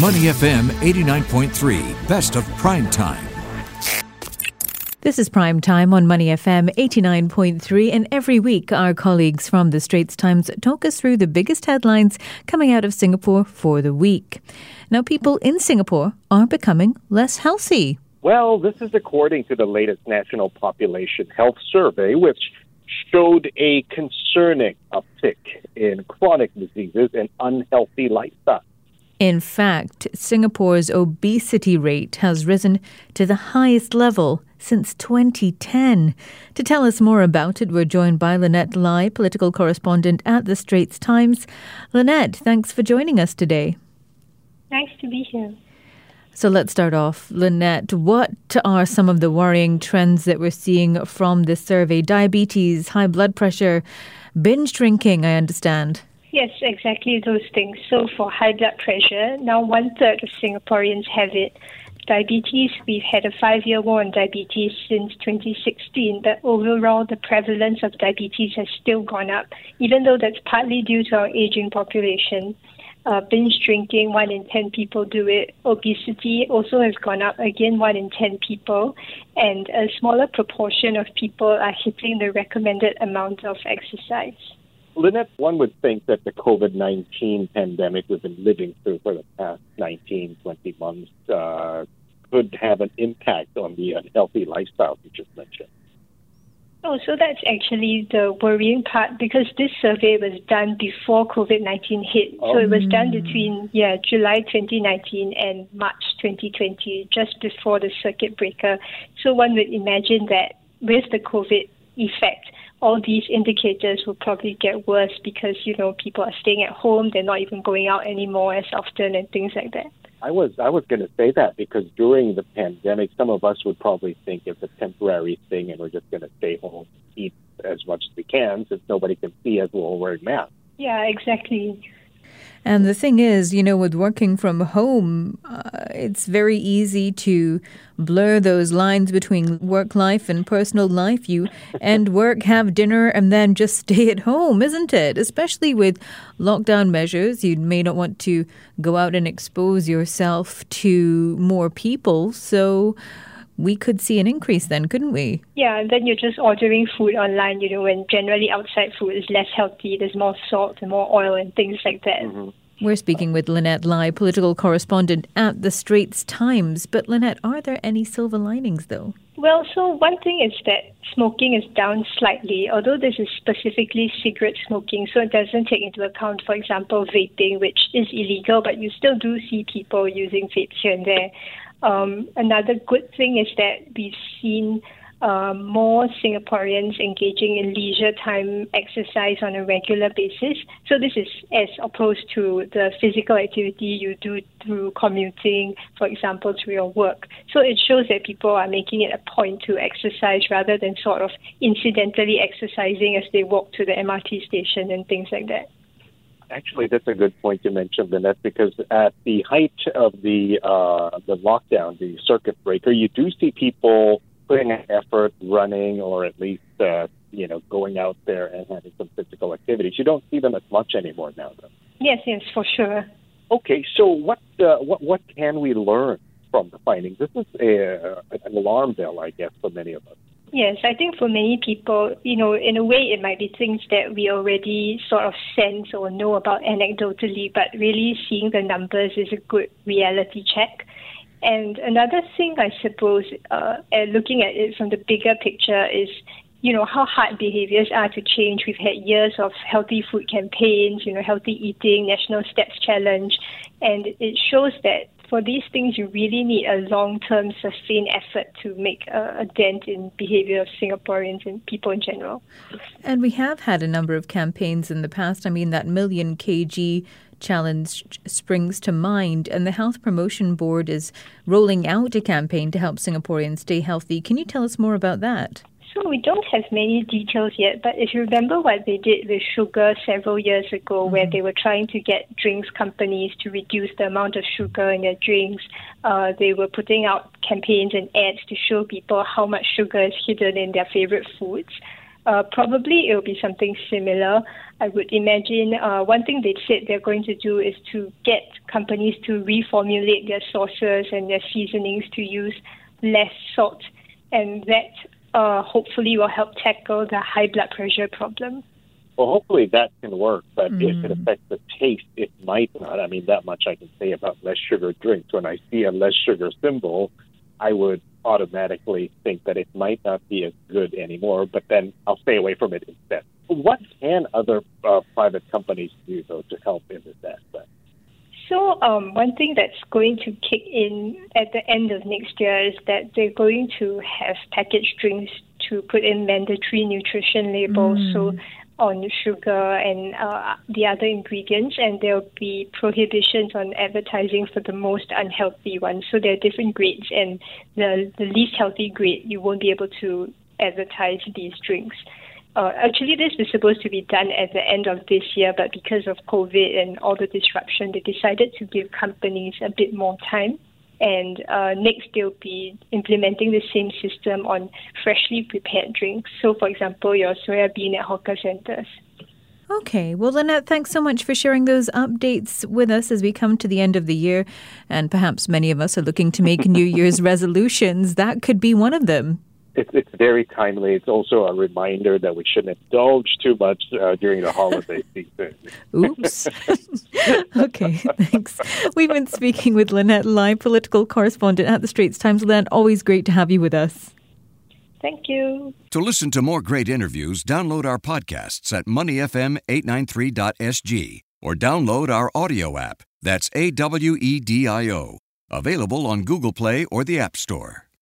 Money FM 89.3, best of prime time. This is Prime Time on Money FM 89.3, and every week our colleagues from the Straits Times talk us through the biggest headlines coming out of Singapore for the week. Now, people in Singapore are becoming less healthy. Well, this is according to the latest National Population Health Survey, which showed a concerning uptick in chronic diseases and unhealthy lifestyle. In fact, Singapore's obesity rate has risen to the highest level since 2010. To tell us more about it, we're joined by Lynette Lai, political correspondent at the Straits Times. Lynette, thanks for joining us today. Nice to be here. So let's start off. Lynette, what are some of the worrying trends that we're seeing from this survey? Diabetes, high blood pressure, binge drinking, I understand. Yes, exactly those things. So for high blood pressure, now one third of Singaporeans have it. Diabetes, we've had a five year war on diabetes since 2016, but overall the prevalence of diabetes has still gone up, even though that's partly due to our aging population. Uh, binge drinking, one in 10 people do it. Obesity also has gone up, again, one in 10 people. And a smaller proportion of people are hitting the recommended amount of exercise. Lynette, one would think that the COVID 19 pandemic we've been living through for the past 19, 20 months uh, could have an impact on the unhealthy lifestyle you just mentioned. Oh, so that's actually the worrying part because this survey was done before COVID 19 hit. Oh. So it was done mm. between, yeah, July 2019 and March 2020, just before the circuit breaker. So one would imagine that with the COVID effect, all these indicators will probably get worse because you know people are staying at home, they're not even going out anymore as often, and things like that. I was I was going to say that because during the pandemic, some of us would probably think it's a temporary thing, and we're just going to stay home, eat as much as we can, since nobody can see us while wearing masks. Yeah, exactly. And the thing is, you know, with working from home, uh, it's very easy to blur those lines between work life and personal life. You end work, have dinner, and then just stay at home, isn't it? Especially with lockdown measures, you may not want to go out and expose yourself to more people. So, we could see an increase then, couldn't we? Yeah, and then you're just ordering food online, you know, when generally outside food is less healthy, there's more salt and more oil and things like that. Mm-hmm. We're speaking with Lynette Lai, political correspondent at the Straits Times. But Lynette, are there any silver linings though? Well, so one thing is that smoking is down slightly, although this is specifically cigarette smoking, so it doesn't take into account, for example, vaping, which is illegal, but you still do see people using vapes here and there. Um, another good thing is that we've seen uh, more Singaporeans engaging in leisure time exercise on a regular basis. So this is as opposed to the physical activity you do through commuting, for example, to your work. So it shows that people are making it a point to exercise rather than sort of incidentally exercising as they walk to the MRT station and things like that actually, that's a good point you mentioned, Lynette, because at the height of the uh, the lockdown, the circuit breaker, you do see people putting an effort, running, or at least uh, you know going out there and having some physical activities. You don't see them as much anymore now, though. Yes, yes, for sure. Okay, so what uh, what what can we learn from the findings? This is a, an alarm bell, I guess, for many of us. Yes, I think for many people, you know, in a way it might be things that we already sort of sense or know about anecdotally, but really seeing the numbers is a good reality check. And another thing, I suppose, uh, looking at it from the bigger picture is, you know, how hard behaviors are to change. We've had years of healthy food campaigns, you know, healthy eating, National Steps Challenge, and it shows that for these things, you really need a long term, sustained effort to make a, a, dent in behavior of Singaporeans and people in general. And we have had a number of campaigns in the past. I mean, that million kg challenge springs to mind, and the Health Promotion Board is rolling out a campaign to help Singaporeans stay healthy. Can you tell us more about that? So we don't have many details yet, but if you remember what they did with sugar several years ago, mm-hmm. where they were trying to get drinks companies to reduce the amount of sugar in their drinks, uh, they were putting out campaigns and ads to show people how much sugar is hidden in their favorite foods. Uh, probably it will be something similar. I would imagine uh, one thing they said they're going to do is to get companies to reformulate their sauces and their seasonings to use less salt, and that uh, hopefully will help tackle the high blood pressure problem. Well, hopefully that can work, but mm. if it affects the taste, it might not. I mean, that much I can say about less sugar drinks. When I see a less sugar symbol, I would automatically think that it might not be as good anymore, but then I'll stay away from it instead. What can other uh, private companies do, though, to help in this aspect? So, um, one thing that's going to kick in at the end of next year is that they're going to have packaged drinks to put in mandatory nutrition labels. Mm. So, on sugar and uh, the other ingredients, and there'll be prohibitions on advertising for the most unhealthy ones. So there are different grades, and the the least healthy grade you won't be able to advertise these drinks. Uh, actually, this was supposed to be done at the end of this year, but because of COVID and all the disruption, they decided to give companies a bit more time and uh, next they'll be implementing the same system on freshly prepared drinks. So, for example, your soya bean at hawker centers. Okay. Well, Lynette, thanks so much for sharing those updates with us as we come to the end of the year. And perhaps many of us are looking to make New Year's resolutions. That could be one of them it's, it's very timely. It's also a reminder that we shouldn't indulge too much uh, during the holiday season. Oops. okay, thanks. We've been speaking with Lynette Lai, political correspondent at the Straits Times. Lynette, always great to have you with us. Thank you. To listen to more great interviews, download our podcasts at moneyfm893.sg or download our audio app. That's A W E D I O. Available on Google Play or the App Store.